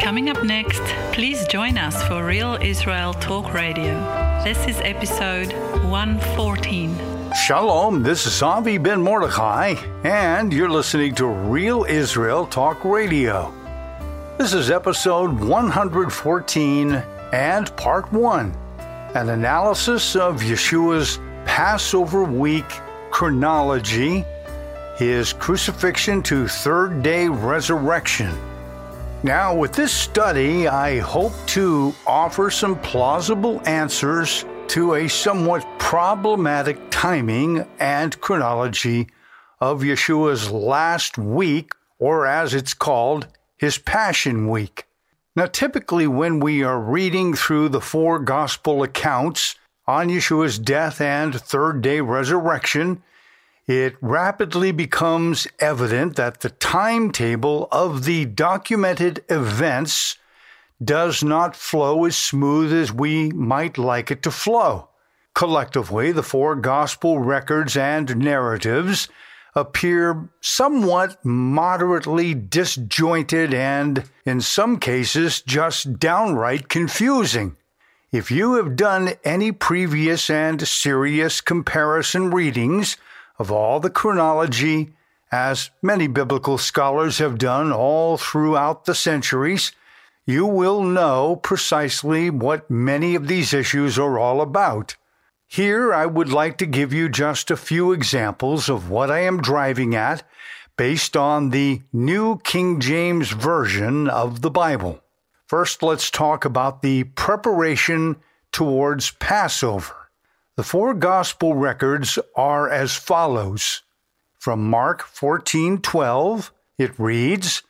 Coming up next, please join us for Real Israel Talk Radio. This is episode 114. Shalom, this is Avi Ben Mordechai, and you're listening to Real Israel Talk Radio. This is episode 114 and part 1 an analysis of Yeshua's Passover week chronology, his crucifixion to third day resurrection. Now, with this study, I hope to offer some plausible answers to a somewhat problematic timing and chronology of Yeshua's last week, or as it's called, his Passion Week. Now, typically, when we are reading through the four gospel accounts on Yeshua's death and third day resurrection, it rapidly becomes evident that the timetable of the documented events does not flow as smooth as we might like it to flow. Collectively, the four gospel records and narratives appear somewhat moderately disjointed and, in some cases, just downright confusing. If you have done any previous and serious comparison readings of all the chronology, as many biblical scholars have done all throughout the centuries, you will know precisely what many of these issues are all about. Here, I would like to give you just a few examples of what I am driving at based on the New King James Version of the Bible. First, let's talk about the preparation towards Passover. The four gospel records are as follows. From Mark 14:12, it reads,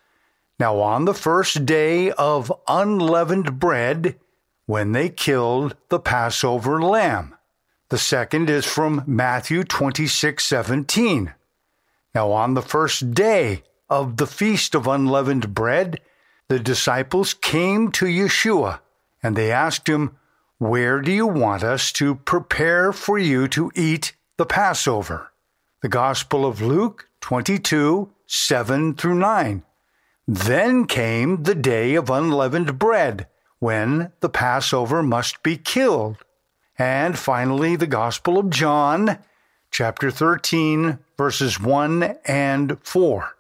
Now on the first day of unleavened bread, when they killed the Passover lamb. The second is from Matthew 26 17. Now, on the first day of the Feast of Unleavened Bread, the disciples came to Yeshua and they asked him, Where do you want us to prepare for you to eat the Passover? The Gospel of Luke 22 7 through 9. Then came the day of unleavened bread, when the Passover must be killed. And finally, the Gospel of John, chapter 13, verses 1 and 4.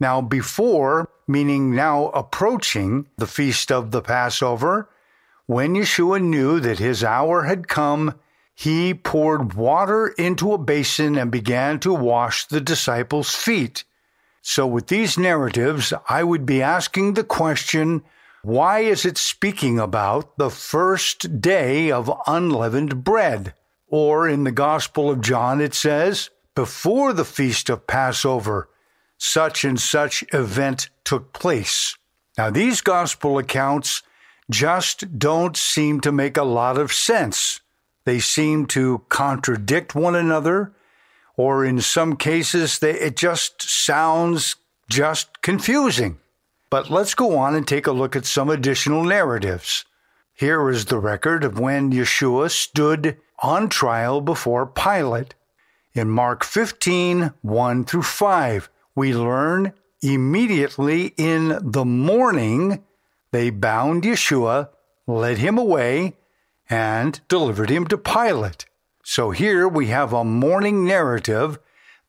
Now, before, meaning now approaching the feast of the Passover, when Yeshua knew that his hour had come, he poured water into a basin and began to wash the disciples' feet. So, with these narratives, I would be asking the question why is it speaking about the first day of unleavened bread? Or in the Gospel of John, it says, before the feast of Passover, such and such event took place. Now, these Gospel accounts just don't seem to make a lot of sense. They seem to contradict one another, or in some cases, they, it just sounds just confusing. But let's go on and take a look at some additional narratives. Here is the record of when Yeshua stood on trial before Pilate. In Mark 15, 1 through 5, we learn immediately in the morning they bound Yeshua, led him away, and delivered him to Pilate. So here we have a morning narrative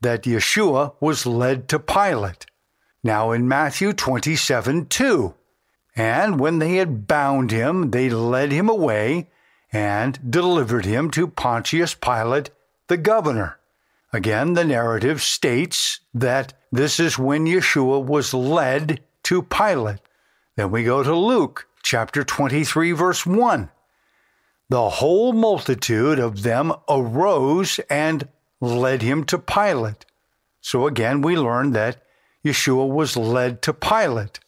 that Yeshua was led to Pilate. Now in Matthew 27 2. And when they had bound him, they led him away and delivered him to Pontius Pilate, the governor. Again, the narrative states that this is when Yeshua was led to Pilate. Then we go to Luke chapter 23, verse 1. The whole multitude of them arose and led him to Pilate. So again, we learn that Yeshua was led to Pilate.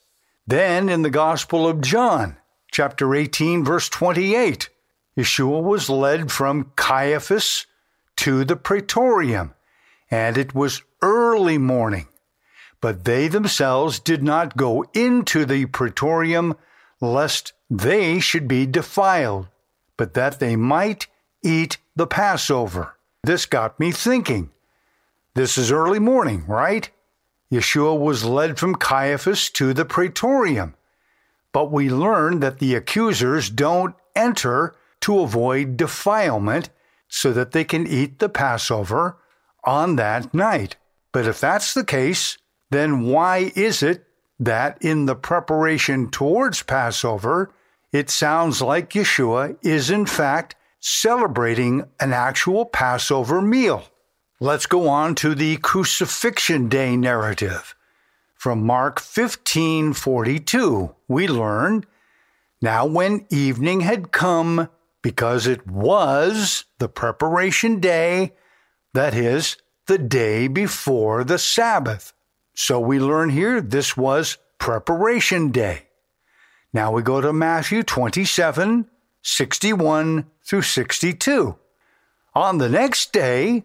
Then in the Gospel of John, chapter 18, verse 28, Yeshua was led from Caiaphas to the praetorium, and it was early morning. But they themselves did not go into the praetorium, lest they should be defiled, but that they might eat the Passover. This got me thinking. This is early morning, right? Yeshua was led from Caiaphas to the praetorium. but we learn that the accusers don't enter to avoid defilement so that they can eat the Passover on that night. But if that's the case, then why is it that in the preparation towards Passover, it sounds like Yeshua is in fact celebrating an actual Passover meal? Let's go on to the crucifixion day narrative. From Mark 15:42, we learn, now when evening had come, because it was the preparation day, that is, the day before the Sabbath. So we learn here this was preparation day. Now we go to Matthew 27, 61 through 62. On the next day,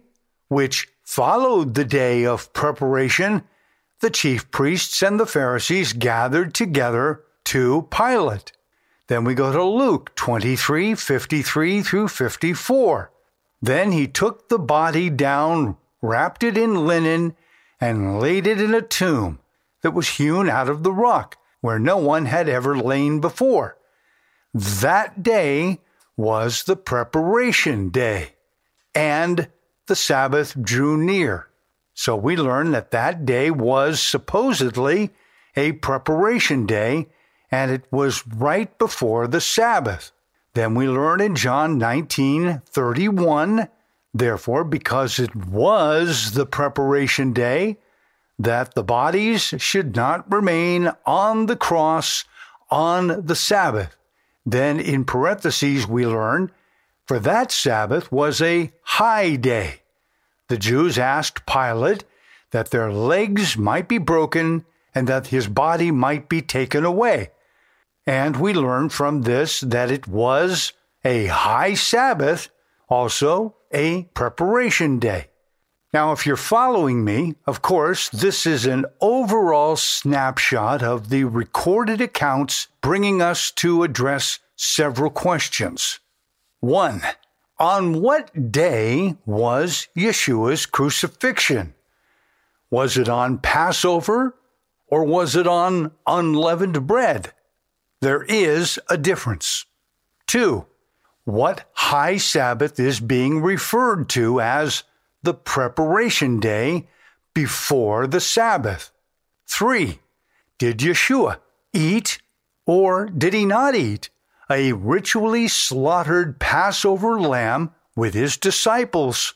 which followed the day of preparation, the chief priests and the Pharisees gathered together to Pilate. Then we go to Luke 23 53 through 54. Then he took the body down, wrapped it in linen, and laid it in a tomb that was hewn out of the rock, where no one had ever lain before. That day was the preparation day, and the Sabbath drew near. So we learn that that day was supposedly a preparation day, and it was right before the Sabbath. Then we learn in John 19 31, therefore, because it was the preparation day, that the bodies should not remain on the cross on the Sabbath. Then in parentheses, we learn, for that Sabbath was a high day. The Jews asked Pilate that their legs might be broken and that his body might be taken away. And we learn from this that it was a high Sabbath, also a preparation day. Now, if you're following me, of course, this is an overall snapshot of the recorded accounts bringing us to address several questions. One, on what day was Yeshua's crucifixion? Was it on Passover or was it on unleavened bread? There is a difference. Two, what high Sabbath is being referred to as the preparation day before the Sabbath? Three, did Yeshua eat or did he not eat a ritually slaughtered Passover lamb with his disciples?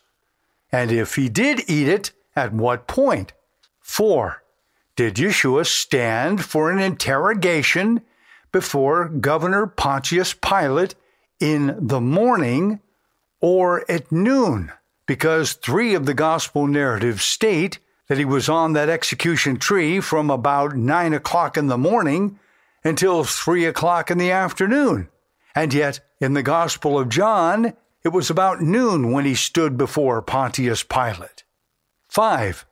And if he did eat it, at what point? 4. Did Yeshua stand for an interrogation before Governor Pontius Pilate in the morning or at noon? Because three of the gospel narratives state that he was on that execution tree from about 9 o'clock in the morning until three o'clock in the afternoon. And yet, in the Gospel of John, it was about noon when he stood before Pontius Pilate. 5.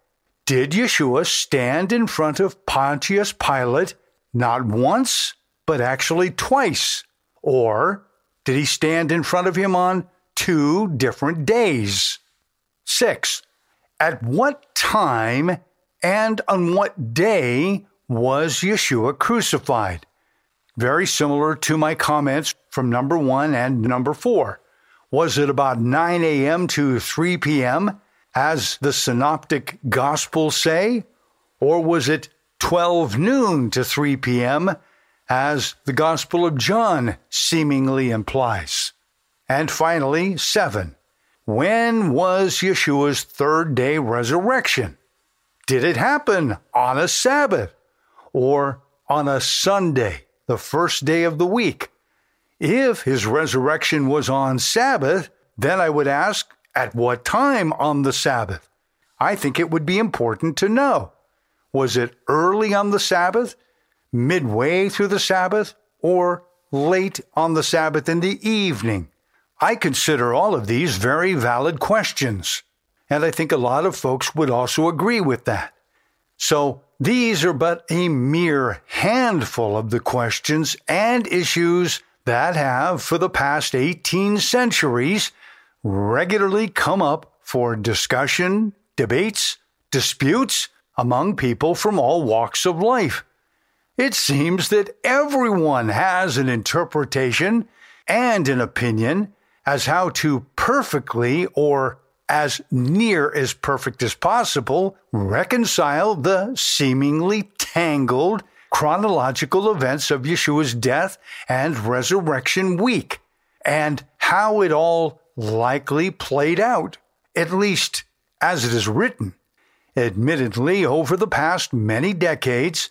Did Yeshua stand in front of Pontius Pilate not once, but actually twice? Or did he stand in front of him on two different days? 6. At what time and on what day was Yeshua crucified? Very similar to my comments from number one and number four. Was it about 9 a.m. to 3 p.m., as the synoptic gospels say? Or was it 12 noon to 3 p.m., as the Gospel of John seemingly implies? And finally, seven. When was Yeshua's third day resurrection? Did it happen on a Sabbath or on a Sunday, the first day of the week? If his resurrection was on Sabbath, then I would ask, at what time on the Sabbath? I think it would be important to know. Was it early on the Sabbath, midway through the Sabbath, or late on the Sabbath in the evening? I consider all of these very valid questions, and I think a lot of folks would also agree with that. So, these are but a mere handful of the questions and issues that have, for the past 18 centuries, regularly come up for discussion, debates, disputes among people from all walks of life. It seems that everyone has an interpretation and an opinion as how to perfectly or as near as perfect as possible reconcile the seemingly tangled chronological events of Yeshua's death and resurrection week and how it all likely played out, at least as it is written. Admittedly, over the past many decades,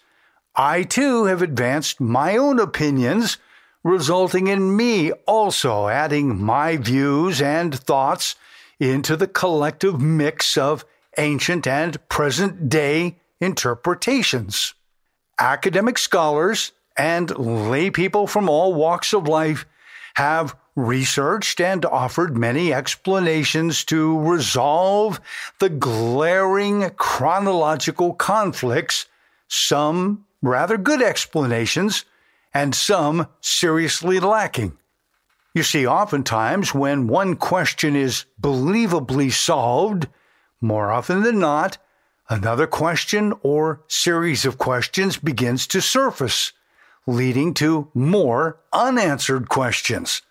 I too have advanced my own opinions, resulting in me also adding my views and thoughts into the collective mix of ancient and present day interpretations. Academic scholars and laypeople from all walks of life have researched and offered many explanations to resolve the glaring chronological conflicts, some rather good explanations, and some seriously lacking. You see, oftentimes when one question is believably solved, more often than not, another question or series of questions begins to surface, leading to more unanswered questions.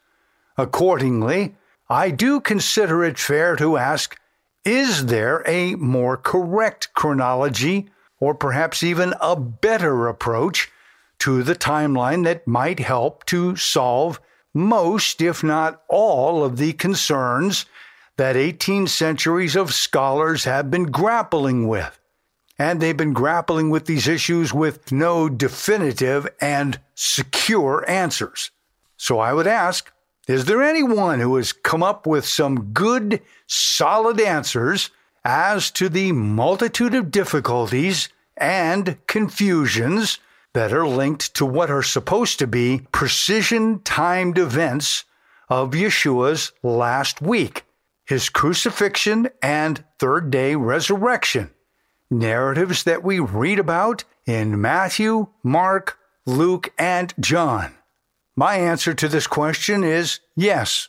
Accordingly, I do consider it fair to ask is there a more correct chronology, or perhaps even a better approach to the timeline that might help to solve most, if not all, of the concerns that 18 centuries of scholars have been grappling with? And they've been grappling with these issues with no definitive and secure answers. So I would ask, is there anyone who has come up with some good, solid answers as to the multitude of difficulties and confusions that are linked to what are supposed to be precision timed events of Yeshua's last week, his crucifixion and third day resurrection? Narratives that we read about in Matthew, Mark, Luke, and John. My answer to this question is yes.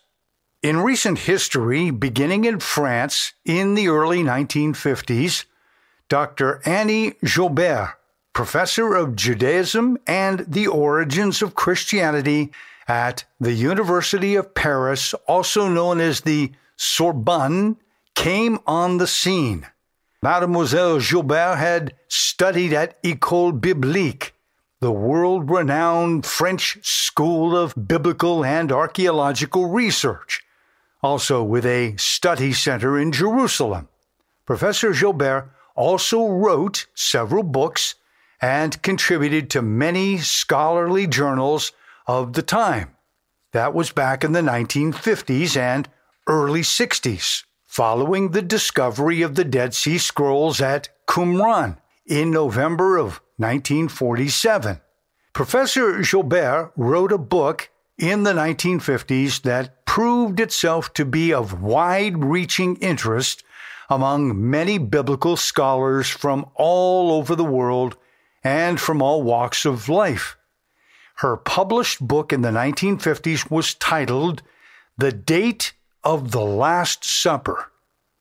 In recent history, beginning in France in the early 1950s, Dr. Annie Jaubert, professor of Judaism and the origins of Christianity at the University of Paris, also known as the Sorbonne, came on the scene. Mademoiselle Jaubert had studied at École Biblique the world renowned French School of Biblical and Archaeological Research, also with a study center in Jerusalem. Professor Jaubert also wrote several books and contributed to many scholarly journals of the time. That was back in the 1950s and early 60s, following the discovery of the Dead Sea Scrolls at Qumran in November of 1947. Professor Jaubert wrote a book in the 1950s that proved itself to be of wide reaching interest among many biblical scholars from all over the world and from all walks of life. Her published book in the 1950s was titled The Date of the Last Supper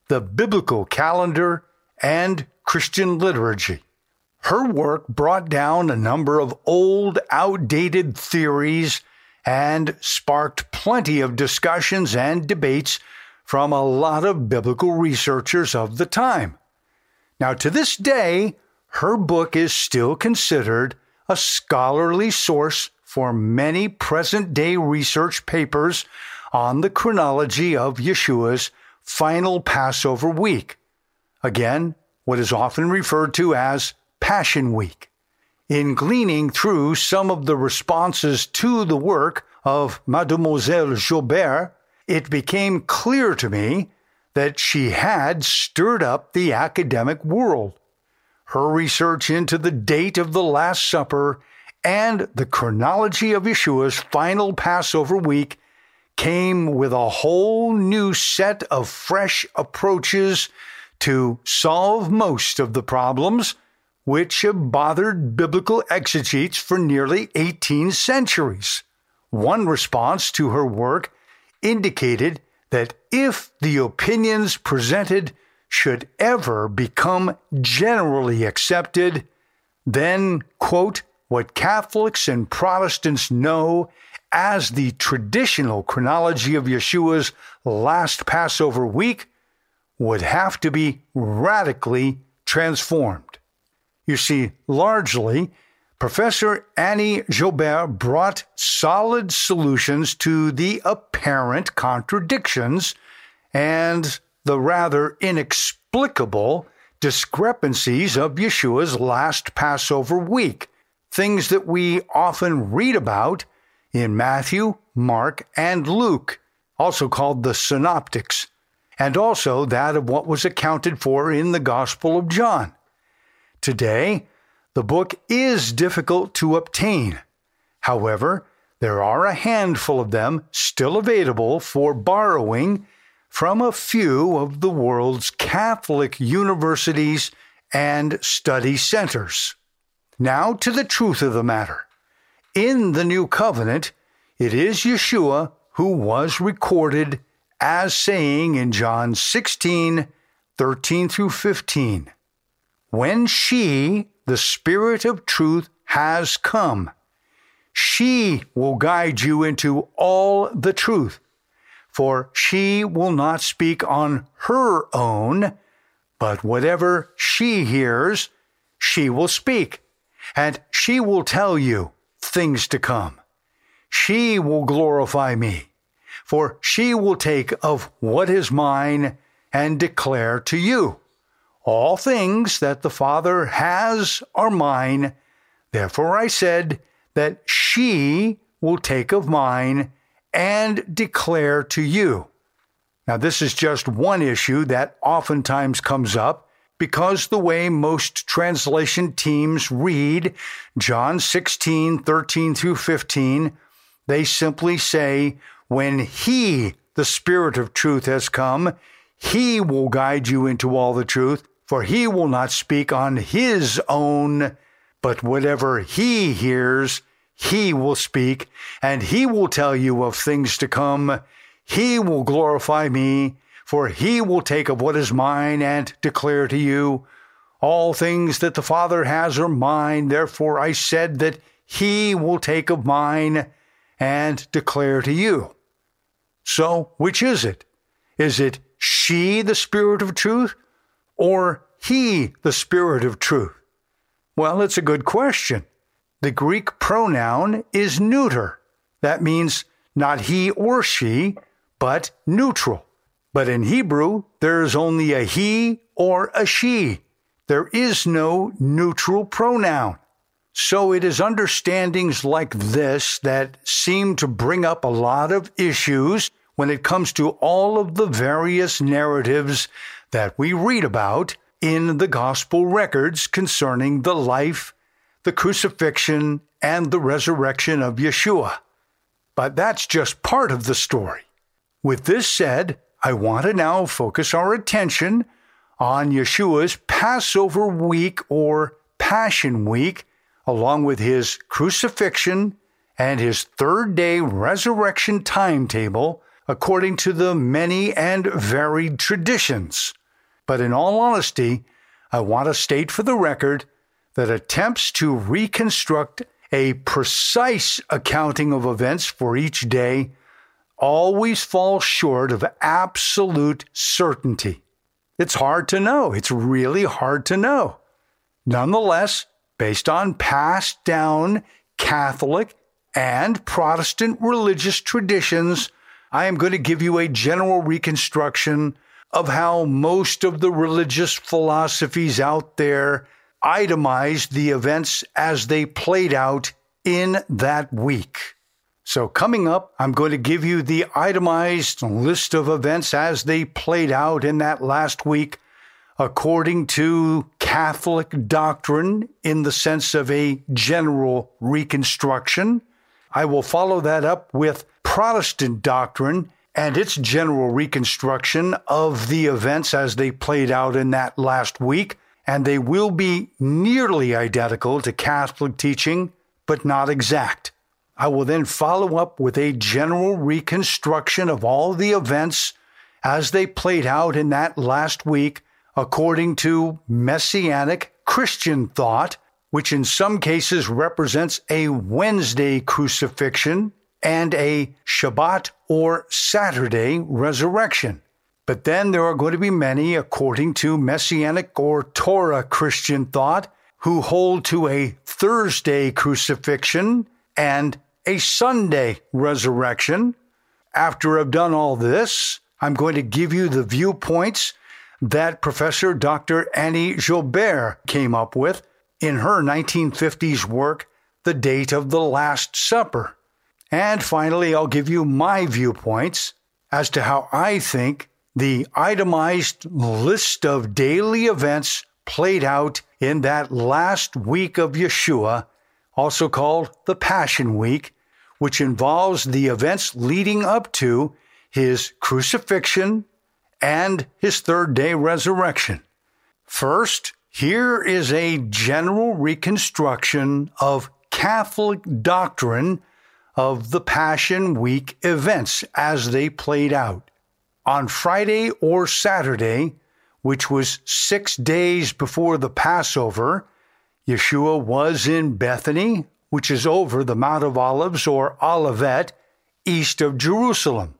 The Biblical Calendar and Christian Liturgy. Her work brought down a number of old, outdated theories and sparked plenty of discussions and debates from a lot of biblical researchers of the time. Now, to this day, her book is still considered a scholarly source for many present day research papers on the chronology of Yeshua's final Passover week. Again, what is often referred to as Passion Week. In gleaning through some of the responses to the work of Mademoiselle Jaubert, it became clear to me that she had stirred up the academic world. Her research into the date of the Last Supper and the chronology of Yeshua's final Passover week came with a whole new set of fresh approaches to solve most of the problems which have bothered biblical exegetes for nearly 18 centuries. One response to her work indicated that if the opinions presented should ever become generally accepted, then, quote, what Catholics and Protestants know as the traditional chronology of Yeshua's last Passover week would have to be radically transformed. You see, largely, Professor Annie Jaubert brought solid solutions to the apparent contradictions and the rather inexplicable discrepancies of Yeshua's last Passover week, things that we often read about in Matthew, Mark, and Luke, also called the Synoptics, and also that of what was accounted for in the Gospel of John. Today, the book is difficult to obtain. However, there are a handful of them still available for borrowing from a few of the world's Catholic universities and study centers. Now to the truth of the matter. In the New Covenant, it is Yeshua who was recorded as saying in John 16, 13 through 15, When she, the Spirit of truth, has come, she will guide you into all the truth, for she will not speak on her own, but whatever she hears, she will speak, and she will tell you things to come. She will glorify me, for she will take of what is mine and declare to you. All things that the Father has are mine. Therefore I said that she will take of mine and declare to you. Now, this is just one issue that oftentimes comes up because the way most translation teams read John 16, 13 through 15, they simply say, When He, the Spirit of truth, has come, He will guide you into all the truth, for He will not speak on His own, but whatever He hears, He will speak, and He will tell you of things to come. He will glorify me for he will take of what is mine and declare to you. All things that the Father has are mine, therefore I said that he will take of mine and declare to you. So, which is it? Is it she, the Spirit of truth, or he, the Spirit of truth? Well, it's a good question. The Greek pronoun is neuter. That means not he or she, but neutral. But in Hebrew, there is only a he or a she. There is no neutral pronoun. So it is understandings like this that seem to bring up a lot of issues when it comes to all of the various narratives that we read about in the gospel records concerning the life, the crucifixion, and the resurrection of Yeshua. But that's just part of the story. With this said, I want to now focus our attention on Yeshua's Passover week or Passion week, along with his crucifixion and his third day resurrection timetable, according to the many and varied traditions. But in all honesty, I want to state for the record that attempts to reconstruct a precise accounting of events for each day always falls short of absolute certainty. It's hard to know. It's really hard to know. Nonetheless, based on passed down Catholic and Protestant religious traditions, I am going to give you a general reconstruction of how most of the religious philosophies out there itemized the events as they played out in that week. So, coming up, I'm going to give you the itemized list of events as they played out in that last week, according to Catholic doctrine in the sense of a general reconstruction. I will follow that up with Protestant doctrine and its general reconstruction of the events as they played out in that last week, and they will be nearly identical to Catholic teaching, but not exact. I will then follow up with a general reconstruction of all the events as they played out in that last week according to Messianic Christian thought which in some cases represents a Wednesday crucifixion and a Shabbat or Saturday resurrection. But then there are going to be many, according to Messianic or Torah Christian thought, who hold to a Thursday crucifixion and a Sunday resurrection. After I've done all this, I'm going to give you the viewpoints that Professor Dr. Annie Jaubert came up with in her 1950s work, The Date of the Last Supper. And finally, I'll give you my viewpoints as to how I think the itemized list of daily events played out in that last week of Yeshua, also called the Passion Week, which involves the events leading up to his crucifixion and his third day resurrection. First, here is a general reconstruction of Catholic doctrine of the Passion Week events as they played out. On Friday or Saturday, which was six days before the Passover, Yeshua was in Bethany, which is over the Mount of Olives or Olivet, east of Jerusalem.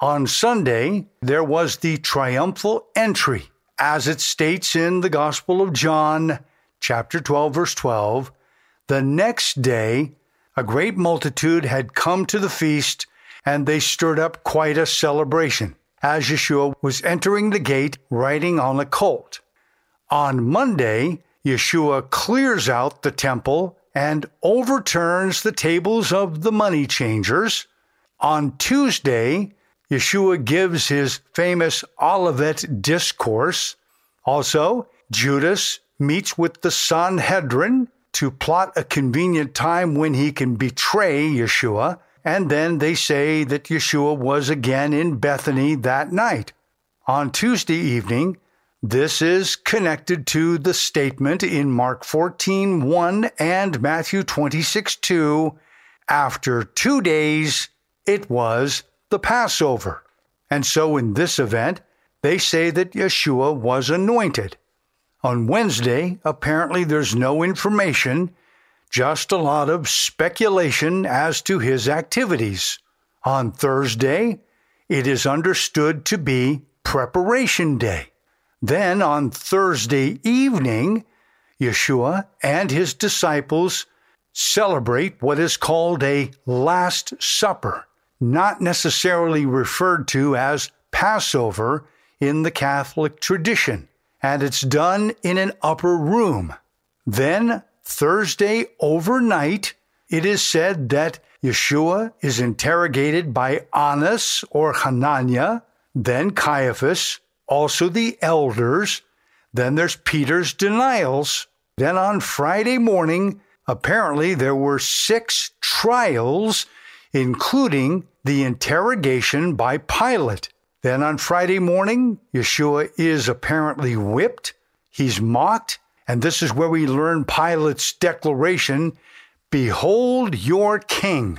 On Sunday, there was the triumphal entry, as it states in the Gospel of John, chapter 12, verse 12. The next day, a great multitude had come to the feast, and they stirred up quite a celebration, as Yeshua was entering the gate riding on a colt. On Monday, Yeshua clears out the temple and overturns the tables of the money changers. On Tuesday, Yeshua gives his famous Olivet discourse. Also, Judas meets with the Sanhedrin to plot a convenient time when he can betray Yeshua. And then they say that Yeshua was again in Bethany that night. On Tuesday evening, this is connected to the statement in Mark 14 1 and Matthew 26 2. After two days, it was the Passover. And so in this event, they say that Yeshua was anointed. On Wednesday, apparently there's no information, just a lot of speculation as to his activities. On Thursday, it is understood to be Preparation Day. Then on Thursday evening, Yeshua and his disciples celebrate what is called a Last Supper not necessarily referred to as Passover in the Catholic tradition, and it's done in an upper room. Then, Thursday overnight, it is said that Yeshua is interrogated by Annas or Hananiah, then Caiaphas, also the elders. Then there's Peter's denials. Then on Friday morning, apparently there were six trials, including the interrogation by Pilate. Then on Friday morning, Yeshua is apparently whipped, he's mocked, and this is where we learn Pilate's declaration Behold your king.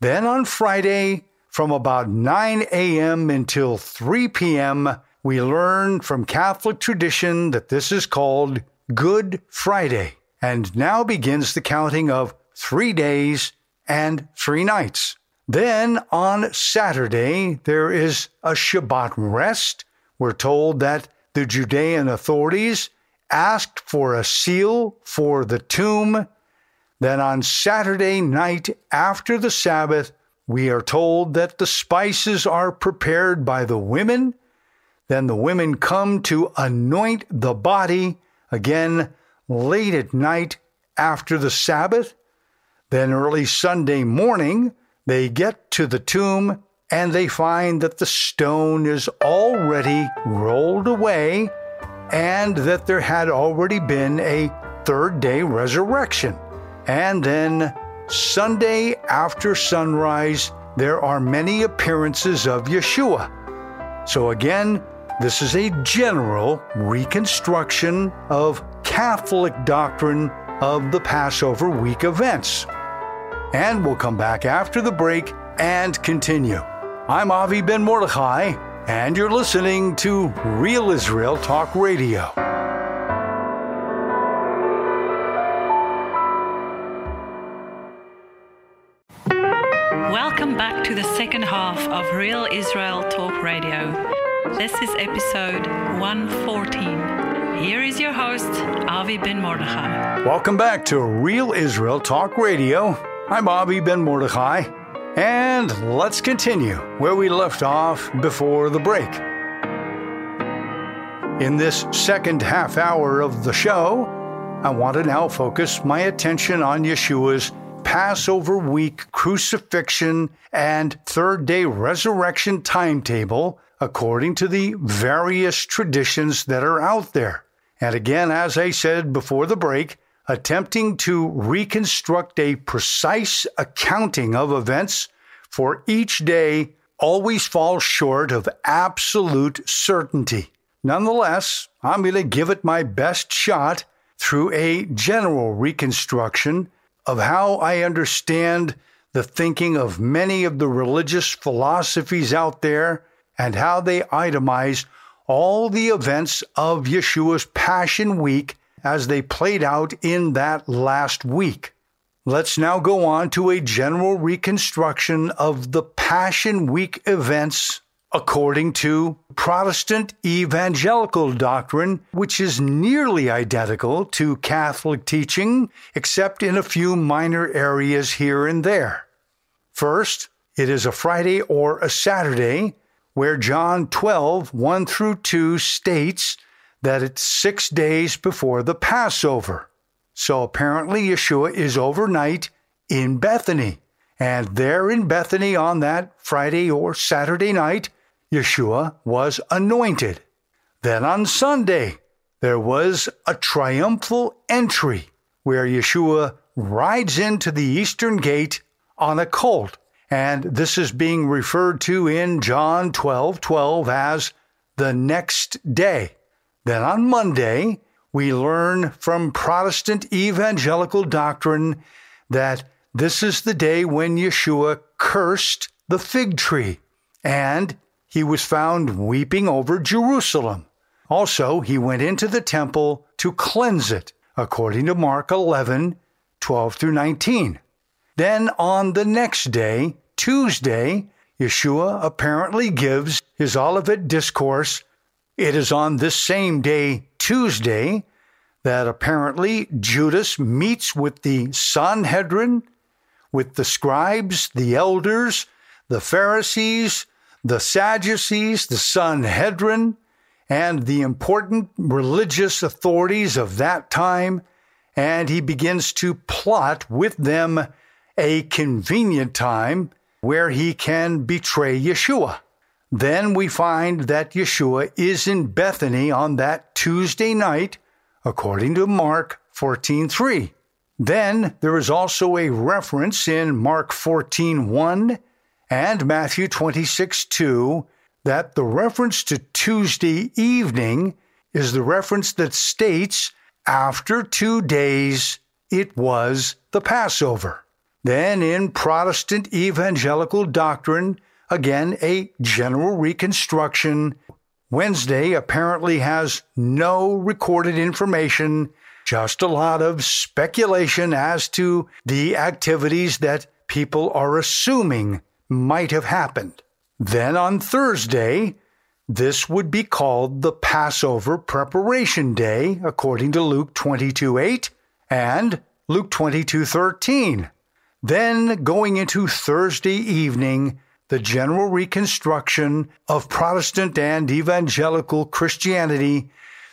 Then on Friday, from about 9 a.m. until 3 p.m., we learn from Catholic tradition that this is called Good Friday. And now begins the counting of three days and three nights. Then on Saturday, there is a Shabbat rest. We're told that the Judean authorities asked for a seal for the tomb. Then on Saturday night after the Sabbath, we are told that the spices are prepared by the women. Then the women come to anoint the body again late at night after the Sabbath. Then early Sunday morning, they get to the tomb and they find that the stone is already rolled away and that there had already been a third day resurrection. And then Sunday after sunrise, there are many appearances of Yeshua. So again, this is a general reconstruction of Catholic doctrine of the Passover week events and we'll come back after the break and continue. I'm Avi Ben Mordechai, and you're listening to Real Israel Talk Radio. Welcome back to the second half of Real Israel Talk Radio. This is episode 114. Here is your host, Avi Ben Mordechai. Welcome back to Real Israel Talk Radio. I'm Avi Ben Mordechai, and let's continue where we left off before the break. In this second half hour of the show, I want to now focus my attention on Yeshua's Passover week crucifixion and third day resurrection timetable according to the various traditions that are out there. And again, as I said before the break, attempting to reconstruct a precise accounting of events for each day always falls short of absolute certainty. Nonetheless, I'm going to give it my best shot through a general reconstruction of how I understand the thinking of many of the religious philosophies out there and how they itemize all the events of Yeshua's Passion Week as they played out in that last week. Let's now go on to a general reconstruction of the Passion Week events according to Protestant evangelical doctrine, which is nearly identical to Catholic teaching, except in a few minor areas here and there. First, it is a Friday or a Saturday, where John 12, 1 through 2 states that it's six days before the Passover. So apparently, Yeshua is overnight in Bethany. And there in Bethany on that Friday or Saturday night, Yeshua was anointed. Then on Sunday, there was a triumphal entry where Yeshua rides into the eastern gate on a colt. And this is being referred to in John 12 12 as the next day. Then on Monday, we learn from Protestant evangelical doctrine that this is the day when Yeshua cursed the fig tree and he was found weeping over Jerusalem. Also, he went into the temple to cleanse it, according to Mark 11 12 through 19. Then on the next day, Tuesday, Yeshua apparently gives his Olivet discourse. It is on this same day, Tuesday, that apparently Judas meets with the Sanhedrin, with the scribes, the elders, the Pharisees, the Sadducees, the Sanhedrin, and the important religious authorities of that time, and he begins to plot with them a convenient time where he can betray Yeshua. Then we find that Yeshua is in Bethany on that Tuesday night, according to Mark 14:3. Then there is also a reference in Mark 14:1 and Matthew 26 2 that the reference to Tuesday evening is the reference that states after two days it was the Passover. Then in Protestant evangelical doctrine, again a general reconstruction. Wednesday apparently has no recorded information, just a lot of speculation as to the activities that people are assuming might have happened. Then on Thursday, this would be called the Passover Preparation Day, according to Luke 22 8 and Luke 22:13. Then, going into Thursday evening, the general reconstruction of Protestant and evangelical Christianity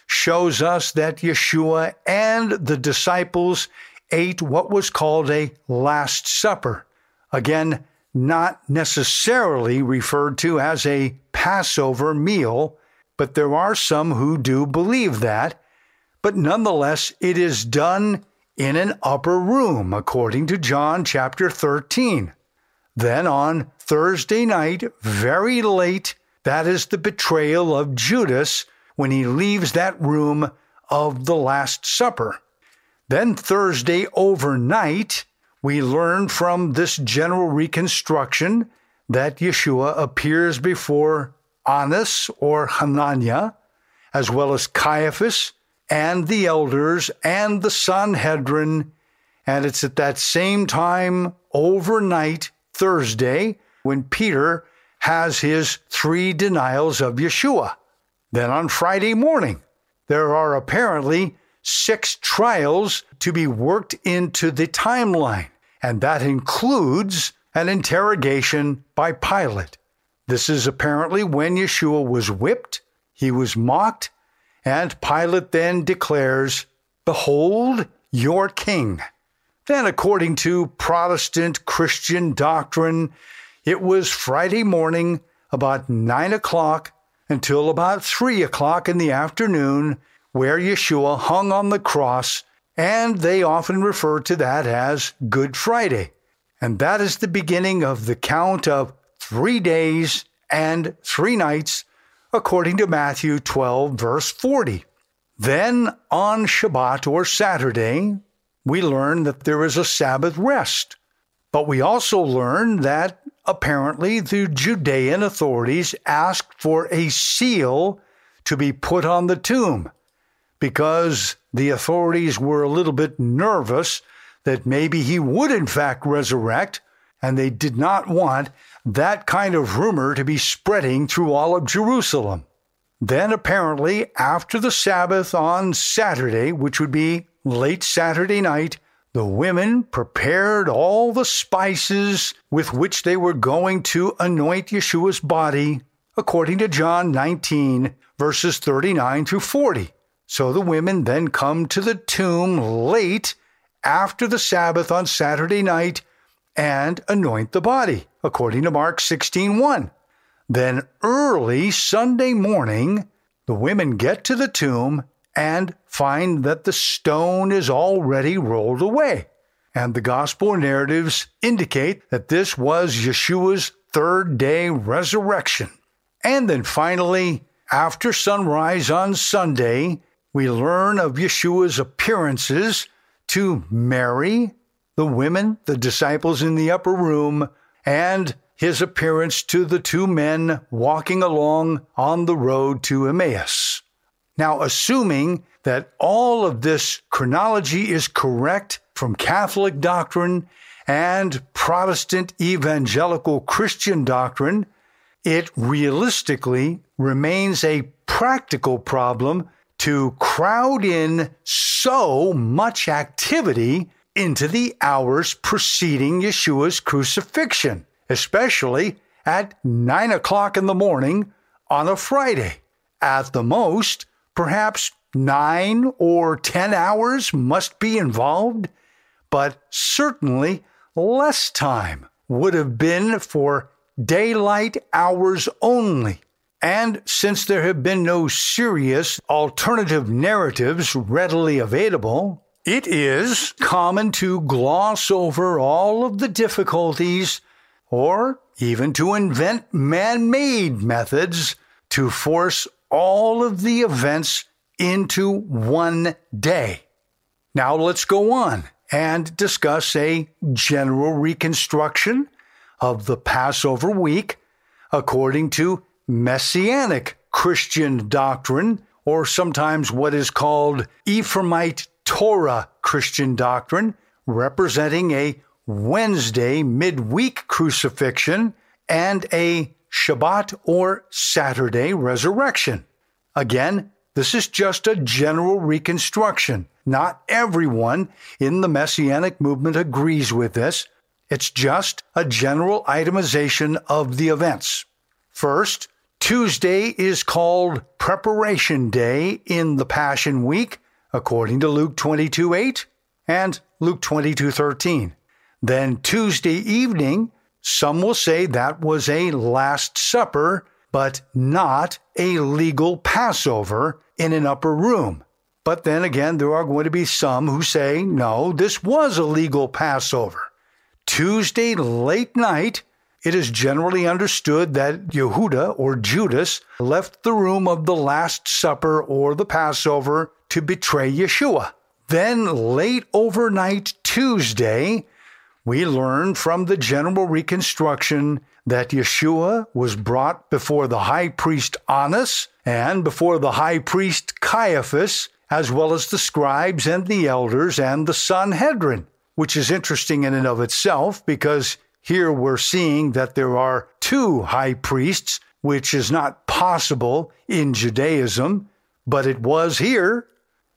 shows us that Yeshua and the disciples ate what was called a Last Supper. Again, not necessarily referred to as a Passover meal, but there are some who do believe that. But nonetheless, it is done in an upper room, according to John chapter 13. Then on Thursday night, very late, that is the betrayal of Judas when he leaves that room of the Last Supper. Then Thursday overnight, we learn from this general reconstruction that Yeshua appears before Annas or Hananiah, as well as Caiaphas and the elders and the Sanhedrin. And it's at that same time, overnight, Thursday when Peter has his three denials of Yeshua. Then on Friday morning, there are apparently six trials to be worked into the timeline, and that includes an interrogation by Pilate. This is apparently when Yeshua was whipped, he was mocked, and Pilate then declares, Behold your king. Then, according to Protestant Christian doctrine, it was Friday morning about nine o'clock until about three o'clock in the afternoon where Yeshua hung on the cross, and they often refer to that as Good Friday. And that is the beginning of the count of three days and three nights, according to Matthew 12, verse 40. Then on Shabbat or Saturday, we learn that there is a Sabbath rest. But we also learn that apparently the Judean authorities asked for a seal to be put on the tomb because the authorities were a little bit nervous that maybe he would in fact resurrect, and they did not want that kind of rumor to be spreading through all of Jerusalem. Then, apparently, after the Sabbath on Saturday, which would be late Saturday night, the women prepared all the spices with which they were going to anoint Yeshua's body, according to John 19, verses 39 through 40. So the women then come to the tomb late after the Sabbath on Saturday night and anoint the body, according to Mark 16:1. Then early Sunday morning, the women get to the tomb and find that the stone is already rolled away. And the gospel narratives indicate that this was Yeshua's third day resurrection. And then finally, after sunrise on Sunday, we learn of Yeshua's appearances to Mary, the women, the disciples in the upper room, and his appearance to the two men walking along on the road to Emmaus. Now, assuming that all of this chronology is correct from Catholic doctrine and Protestant evangelical Christian doctrine, it realistically remains a practical problem to crowd in so much activity into the hours preceding Yeshua's crucifixion, especially at 9 o'clock in the morning on a Friday. At the most, perhaps nine or 10 hours must be involved, but certainly less time would have been for daylight hours only. And since there have been no serious alternative narratives readily available, it is common to gloss over all of the difficulties or even to invent man made methods to force all of the events into one day. Now let's go on and discuss a general reconstruction of the Passover week according to Messianic Christian doctrine, or sometimes what is called Ephraimite Torah Christian doctrine, representing a Wednesday midweek crucifixion and a Shabbat or Saturday resurrection. Again, this is just a general reconstruction. Not everyone in the Messianic movement agrees with this. It's just a general itemization of the events. First, Tuesday is called Preparation Day in the Passion Week, according to Luke 22 8 and Luke 22 13. Then Tuesday evening, some will say that was a Last Supper, but not a legal Passover in an upper room. But then again, there are going to be some who say, no, this was a legal Passover. Tuesday late night it is generally understood that Yehuda or Judas left the room of the Last Supper or the Passover to betray Yeshua. Then, late overnight Tuesday, we learn from the general reconstruction that Yeshua was brought before the high priest Annas and before the high priest Caiaphas, as well as the scribes and the elders and the Sanhedrin, which is interesting in and of itself because here we're seeing that there are two high priests, which is not possible in Judaism, but it was here.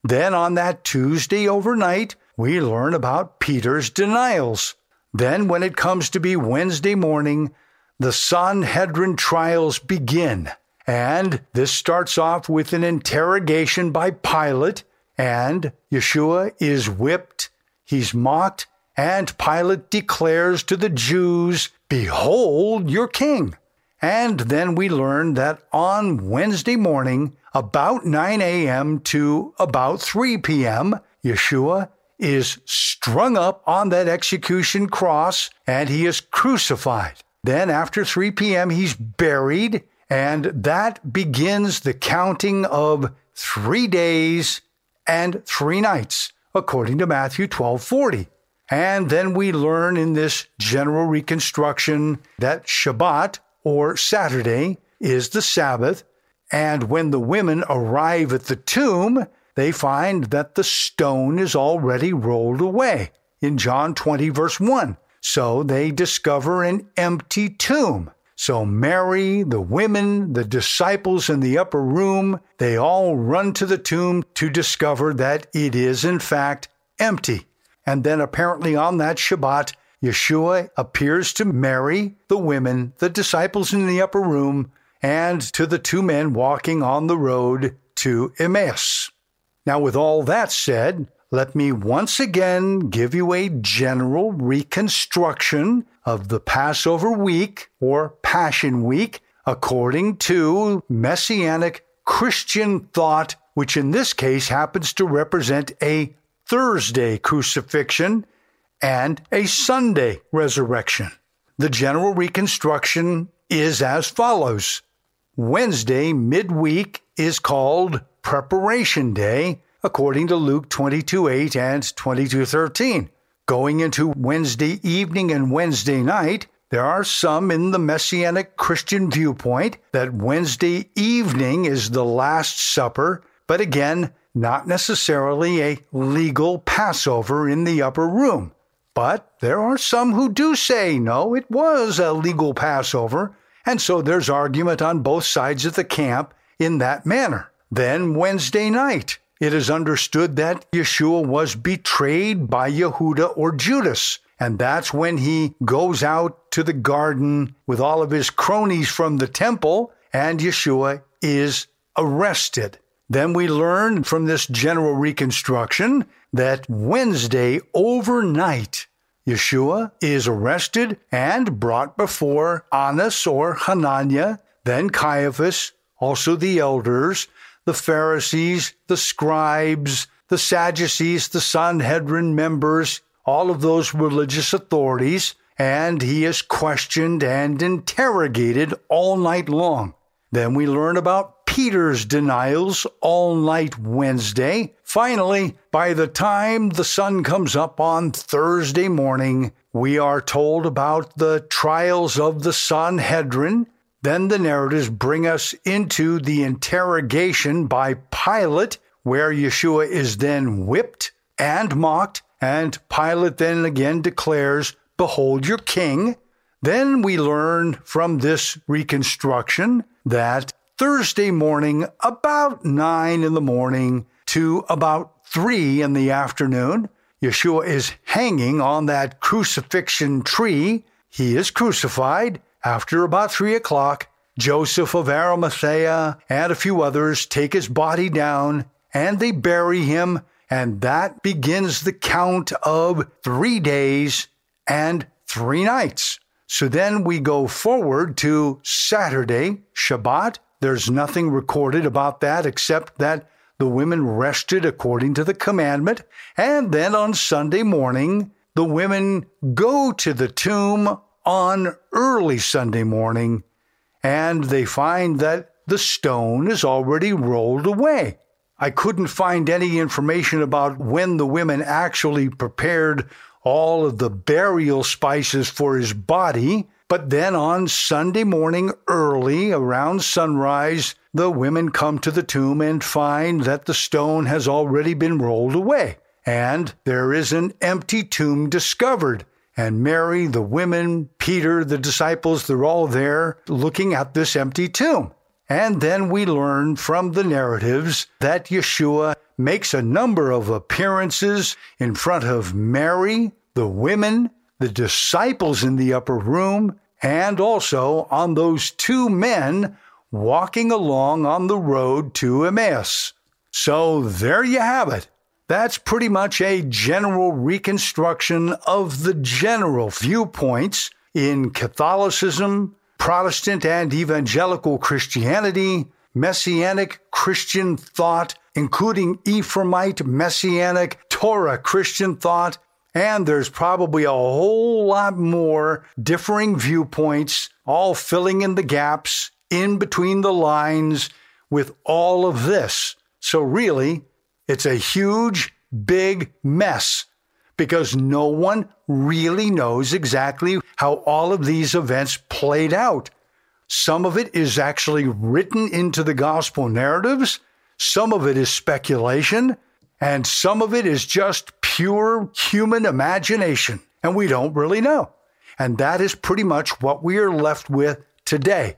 Then on that Tuesday overnight, we learn about Peter's denials. Then, when it comes to be Wednesday morning, the Sanhedrin trials begin. And this starts off with an interrogation by Pilate, and Yeshua is whipped, he's mocked, and Pilate declares to the Jews, Behold your king. And then we learn that on Wednesday morning, about 9 a.m. to about 3 p.m., Yeshua is strung up on that execution cross and he is crucified. Then, after 3 p.m., he's buried, and that begins the counting of three days and three nights, according to Matthew 12 40. And then we learn in this general reconstruction that Shabbat, or Saturday, is the Sabbath. And when the women arrive at the tomb, they find that the stone is already rolled away in John 20, verse 1. So they discover an empty tomb. So Mary, the women, the disciples in the upper room, they all run to the tomb to discover that it is in fact empty. And then apparently on that Shabbat, Yeshua appears to Mary, the women, the disciples in the upper room, and to the two men walking on the road to Emmaus. Now, with all that said, let me once again give you a general reconstruction of the Passover week or Passion Week according to Messianic Christian thought, which in this case happens to represent a Thursday crucifixion and a Sunday resurrection. The general reconstruction is as follows Wednesday, midweek, is called Preparation Day, according to Luke 22 8 and 22 13. Going into Wednesday evening and Wednesday night, there are some in the Messianic Christian viewpoint that Wednesday evening is the Last Supper, but again, not necessarily a legal Passover in the upper room. But there are some who do say, no, it was a legal Passover, and so there's argument on both sides of the camp in that manner. Then Wednesday night, it is understood that Yeshua was betrayed by Yehuda or Judas. And that's when he goes out to the garden with all of his cronies from the temple, and Yeshua is arrested. Then we learn from this general reconstruction that Wednesday overnight, Yeshua is arrested and brought before Annas or Hananiah, then Caiaphas, also the elders, the Pharisees, the scribes, the Sadducees, the Sanhedrin members, all of those religious authorities, and he is questioned and interrogated all night long. Then we learn about Peter's denials all night Wednesday. Finally, by the time the sun comes up on Thursday morning, we are told about the trials of the Sanhedrin then the narratives bring us into the interrogation by Pilate, where Yeshua is then whipped and mocked, and Pilate then again declares, Behold your king. Then we learn from this reconstruction that Thursday morning, about nine in the morning to about three in the afternoon, Yeshua is hanging on that crucifixion tree. He is crucified. After about three o'clock, Joseph of Arimathea and a few others take his body down and they bury him, and that begins the count of three days and three nights. So then we go forward to Saturday, Shabbat. There's nothing recorded about that except that the women rested according to the commandment. And then on Sunday morning, the women go to the tomb on early Sunday morning, and they find that the stone is already rolled away. I couldn't find any information about when the women actually prepared all of the burial spices for his body, but then on Sunday morning early, around sunrise, the women come to the tomb and find that the stone has already been rolled away, and there is an empty tomb discovered and Mary, the women, Peter, the disciples, they're all there looking at this empty tomb. And then we learn from the narratives that Yeshua makes a number of appearances in front of Mary, the women, the disciples in the upper room, and also on those two men walking along on the road to Emmaus. So there you have it. That's pretty much a general reconstruction of the general viewpoints in Catholicism, Protestant and evangelical Christianity, Messianic Christian thought, including Ephraimite Messianic Torah Christian thought, and there's probably a whole lot more differing viewpoints, all filling in the gaps in between the lines with all of this. So, really, it's a huge, big mess because no one really knows exactly how all of these events played out. Some of it is actually written into the gospel narratives, some of it is speculation, and some of it is just pure human imagination, and we don't really know. And that is pretty much what we are left with today.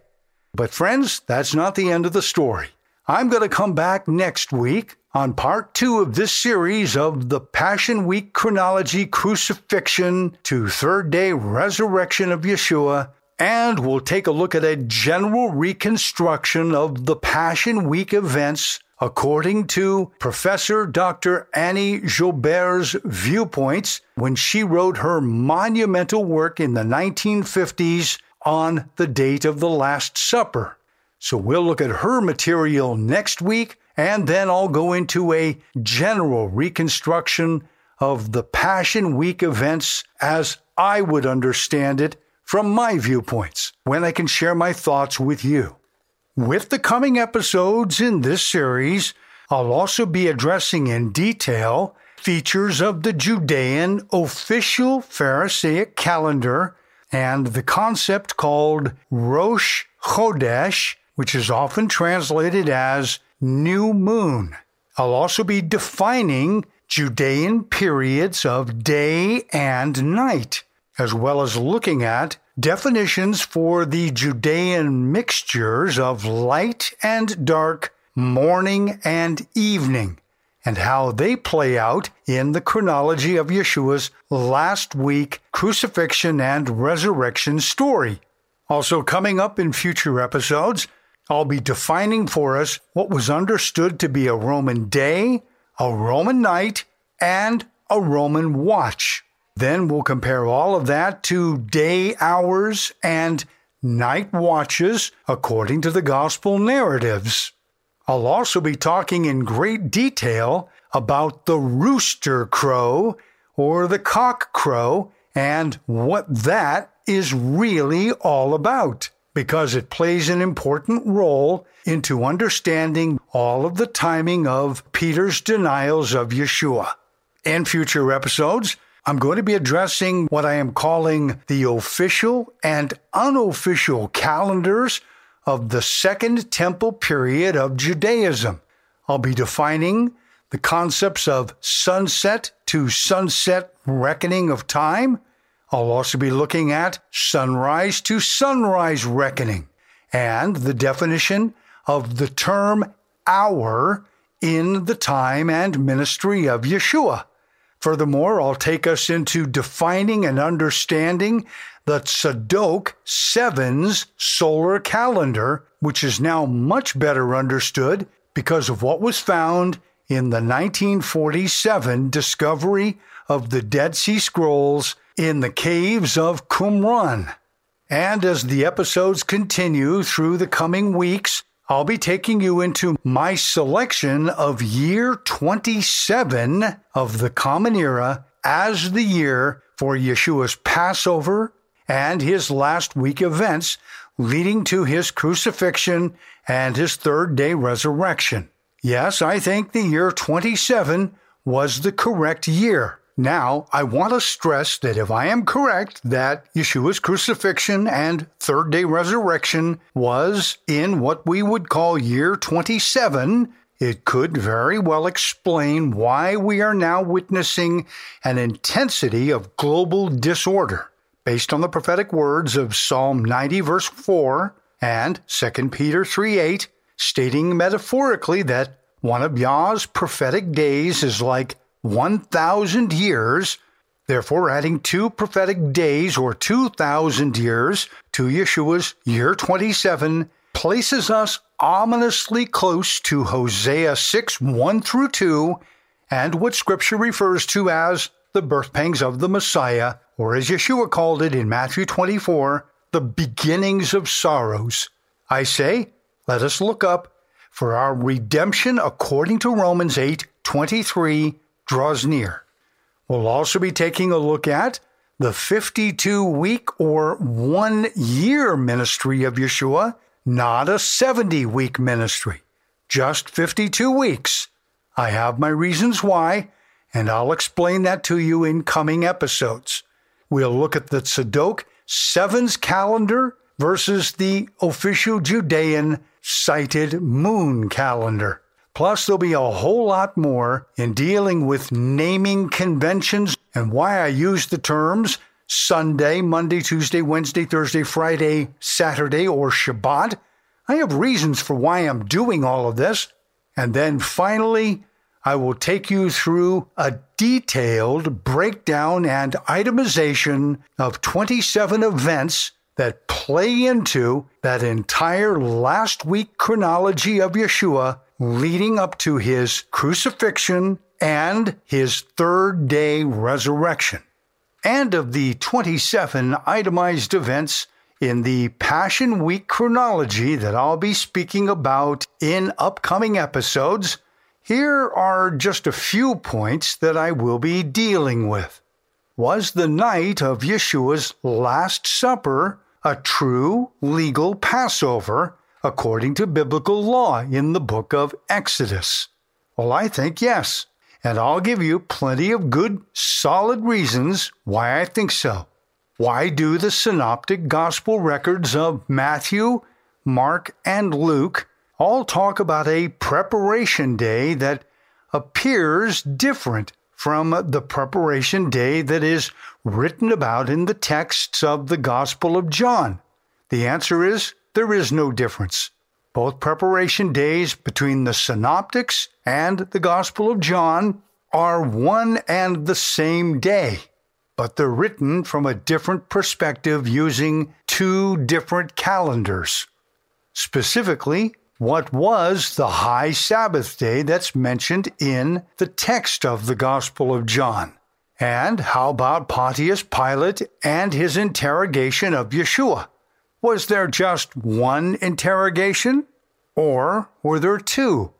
But, friends, that's not the end of the story. I'm going to come back next week on part two of this series of the Passion Week chronology crucifixion to third day resurrection of Yeshua, and we'll take a look at a general reconstruction of the Passion Week events according to Professor Dr. Annie Jaubert's viewpoints when she wrote her monumental work in the 1950s on the date of the Last Supper. So we'll look at her material next week, and then I'll go into a general reconstruction of the Passion Week events as I would understand it from my viewpoints when I can share my thoughts with you. With the coming episodes in this series, I'll also be addressing in detail features of the Judean official Pharisaic calendar and the concept called Rosh Chodesh, which is often translated as new moon. I'll also be defining Judean periods of day and night, as well as looking at definitions for the Judean mixtures of light and dark, morning and evening, and how they play out in the chronology of Yeshua's last week crucifixion and resurrection story. Also, coming up in future episodes, I'll be defining for us what was understood to be a Roman day, a Roman night, and a Roman watch. Then we'll compare all of that to day hours and night watches according to the gospel narratives. I'll also be talking in great detail about the rooster crow or the cock crow and what that is really all about because it plays an important role into understanding all of the timing of Peter's denials of Yeshua. In future episodes, I'm going to be addressing what I am calling the official and unofficial calendars of the Second Temple period of Judaism. I'll be defining the concepts of sunset to sunset reckoning of time. I'll also be looking at sunrise to sunrise reckoning and the definition of the term hour in the time and ministry of Yeshua. Furthermore, I'll take us into defining and understanding the Tzadok Sevens solar calendar, which is now much better understood because of what was found in the 1947 discovery of the Dead Sea Scrolls in the caves of Qumran. And as the episodes continue through the coming weeks, I'll be taking you into my selection of year 27 of the Common Era as the year for Yeshua's Passover and his last week events leading to his crucifixion and his third day resurrection. Yes, I think the year 27 was the correct year. Now, I want to stress that if I am correct that Yeshua's crucifixion and third day resurrection was in what we would call year 27, it could very well explain why we are now witnessing an intensity of global disorder based on the prophetic words of Psalm 90, verse 4, and 2 Peter 3 8, stating metaphorically that one of Yah's prophetic days is like 1,000 years. Therefore, adding two prophetic days or 2,000 years to Yeshua's year 27 places us ominously close to Hosea 6 1 through 2 and what Scripture refers to as the birth pangs of the Messiah, or as Yeshua called it in Matthew 24, the beginnings of sorrows. I say, let us look up, for our redemption according to Romans 8 23 draws near. We'll also be taking a look at the 52 week or one year ministry of Yeshua, not a 70 week ministry, just 52 weeks. I have my reasons why, and I'll explain that to you in coming episodes. We'll look at the Tzadok Sevens calendar versus the official Judean sighted moon calendar. Plus, there'll be a whole lot more in dealing with naming conventions and why I use the terms Sunday, Monday, Tuesday, Wednesday, Thursday, Friday, Saturday, or Shabbat. I have reasons for why I'm doing all of this. And then finally, I will take you through a detailed breakdown and itemization of 27 events that play into that entire last week chronology of Yeshua leading up to his crucifixion and his third day resurrection, and of the 27 itemized events in the Passion Week chronology that I'll be speaking about in upcoming episodes here are just a few points that I will be dealing with. Was the night of Yeshua's Last Supper a true legal Passover according to biblical law in the book of Exodus? Well, I think yes, and I'll give you plenty of good, solid reasons why I think so. Why do the synoptic gospel records of Matthew, Mark, and Luke all talk about a preparation day that appears different from the preparation day that is written about in the texts of the Gospel of John? The answer is there is no difference. Both preparation days between the Synoptics and the Gospel of John are one and the same day, but they're written from a different perspective using two different calendars. Specifically, what was the high Sabbath day that's mentioned in the text of the Gospel of John? And how about Pontius Pilate and his interrogation of Yeshua? Was there just one interrogation? Or were there two?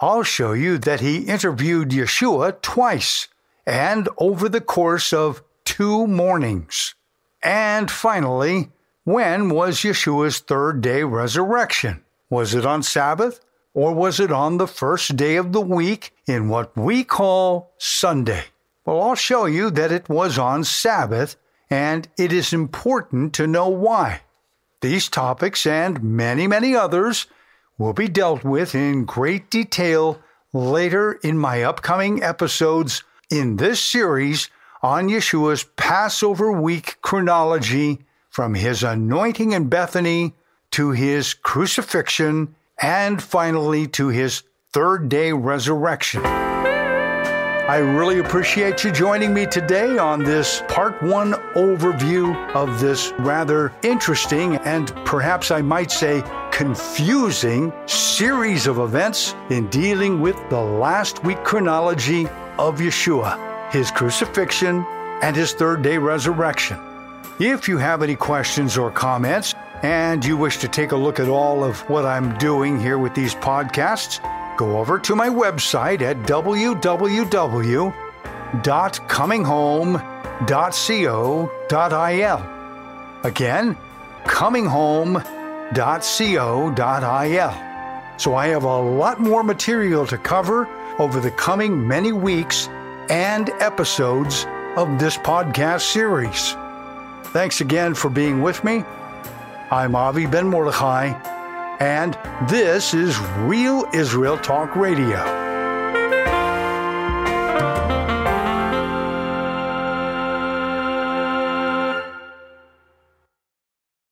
I'll show you that he interviewed Yeshua twice and over the course of two mornings. And finally, when was Yeshua's third day resurrection? Was it on Sabbath or was it on the first day of the week in what we call Sunday? Well, I'll show you that it was on Sabbath, and it is important to know why. These topics and many, many others will be dealt with in great detail later in my upcoming episodes in this series on Yeshua's Passover week chronology from his anointing in Bethany to his crucifixion, and finally to his third day resurrection. I really appreciate you joining me today on this part one overview of this rather interesting and perhaps I might say confusing series of events in dealing with the last week chronology of Yeshua, his crucifixion, and his third day resurrection. If you have any questions or comments, and you wish to take a look at all of what I'm doing here with these podcasts, go over to my website at www.cominghome.co.il. Again, cominghome.co.il. So I have a lot more material to cover over the coming many weeks and episodes of this podcast series. Thanks again for being with me. I'm Avi Ben Mordechai, and this is Real Israel Talk Radio.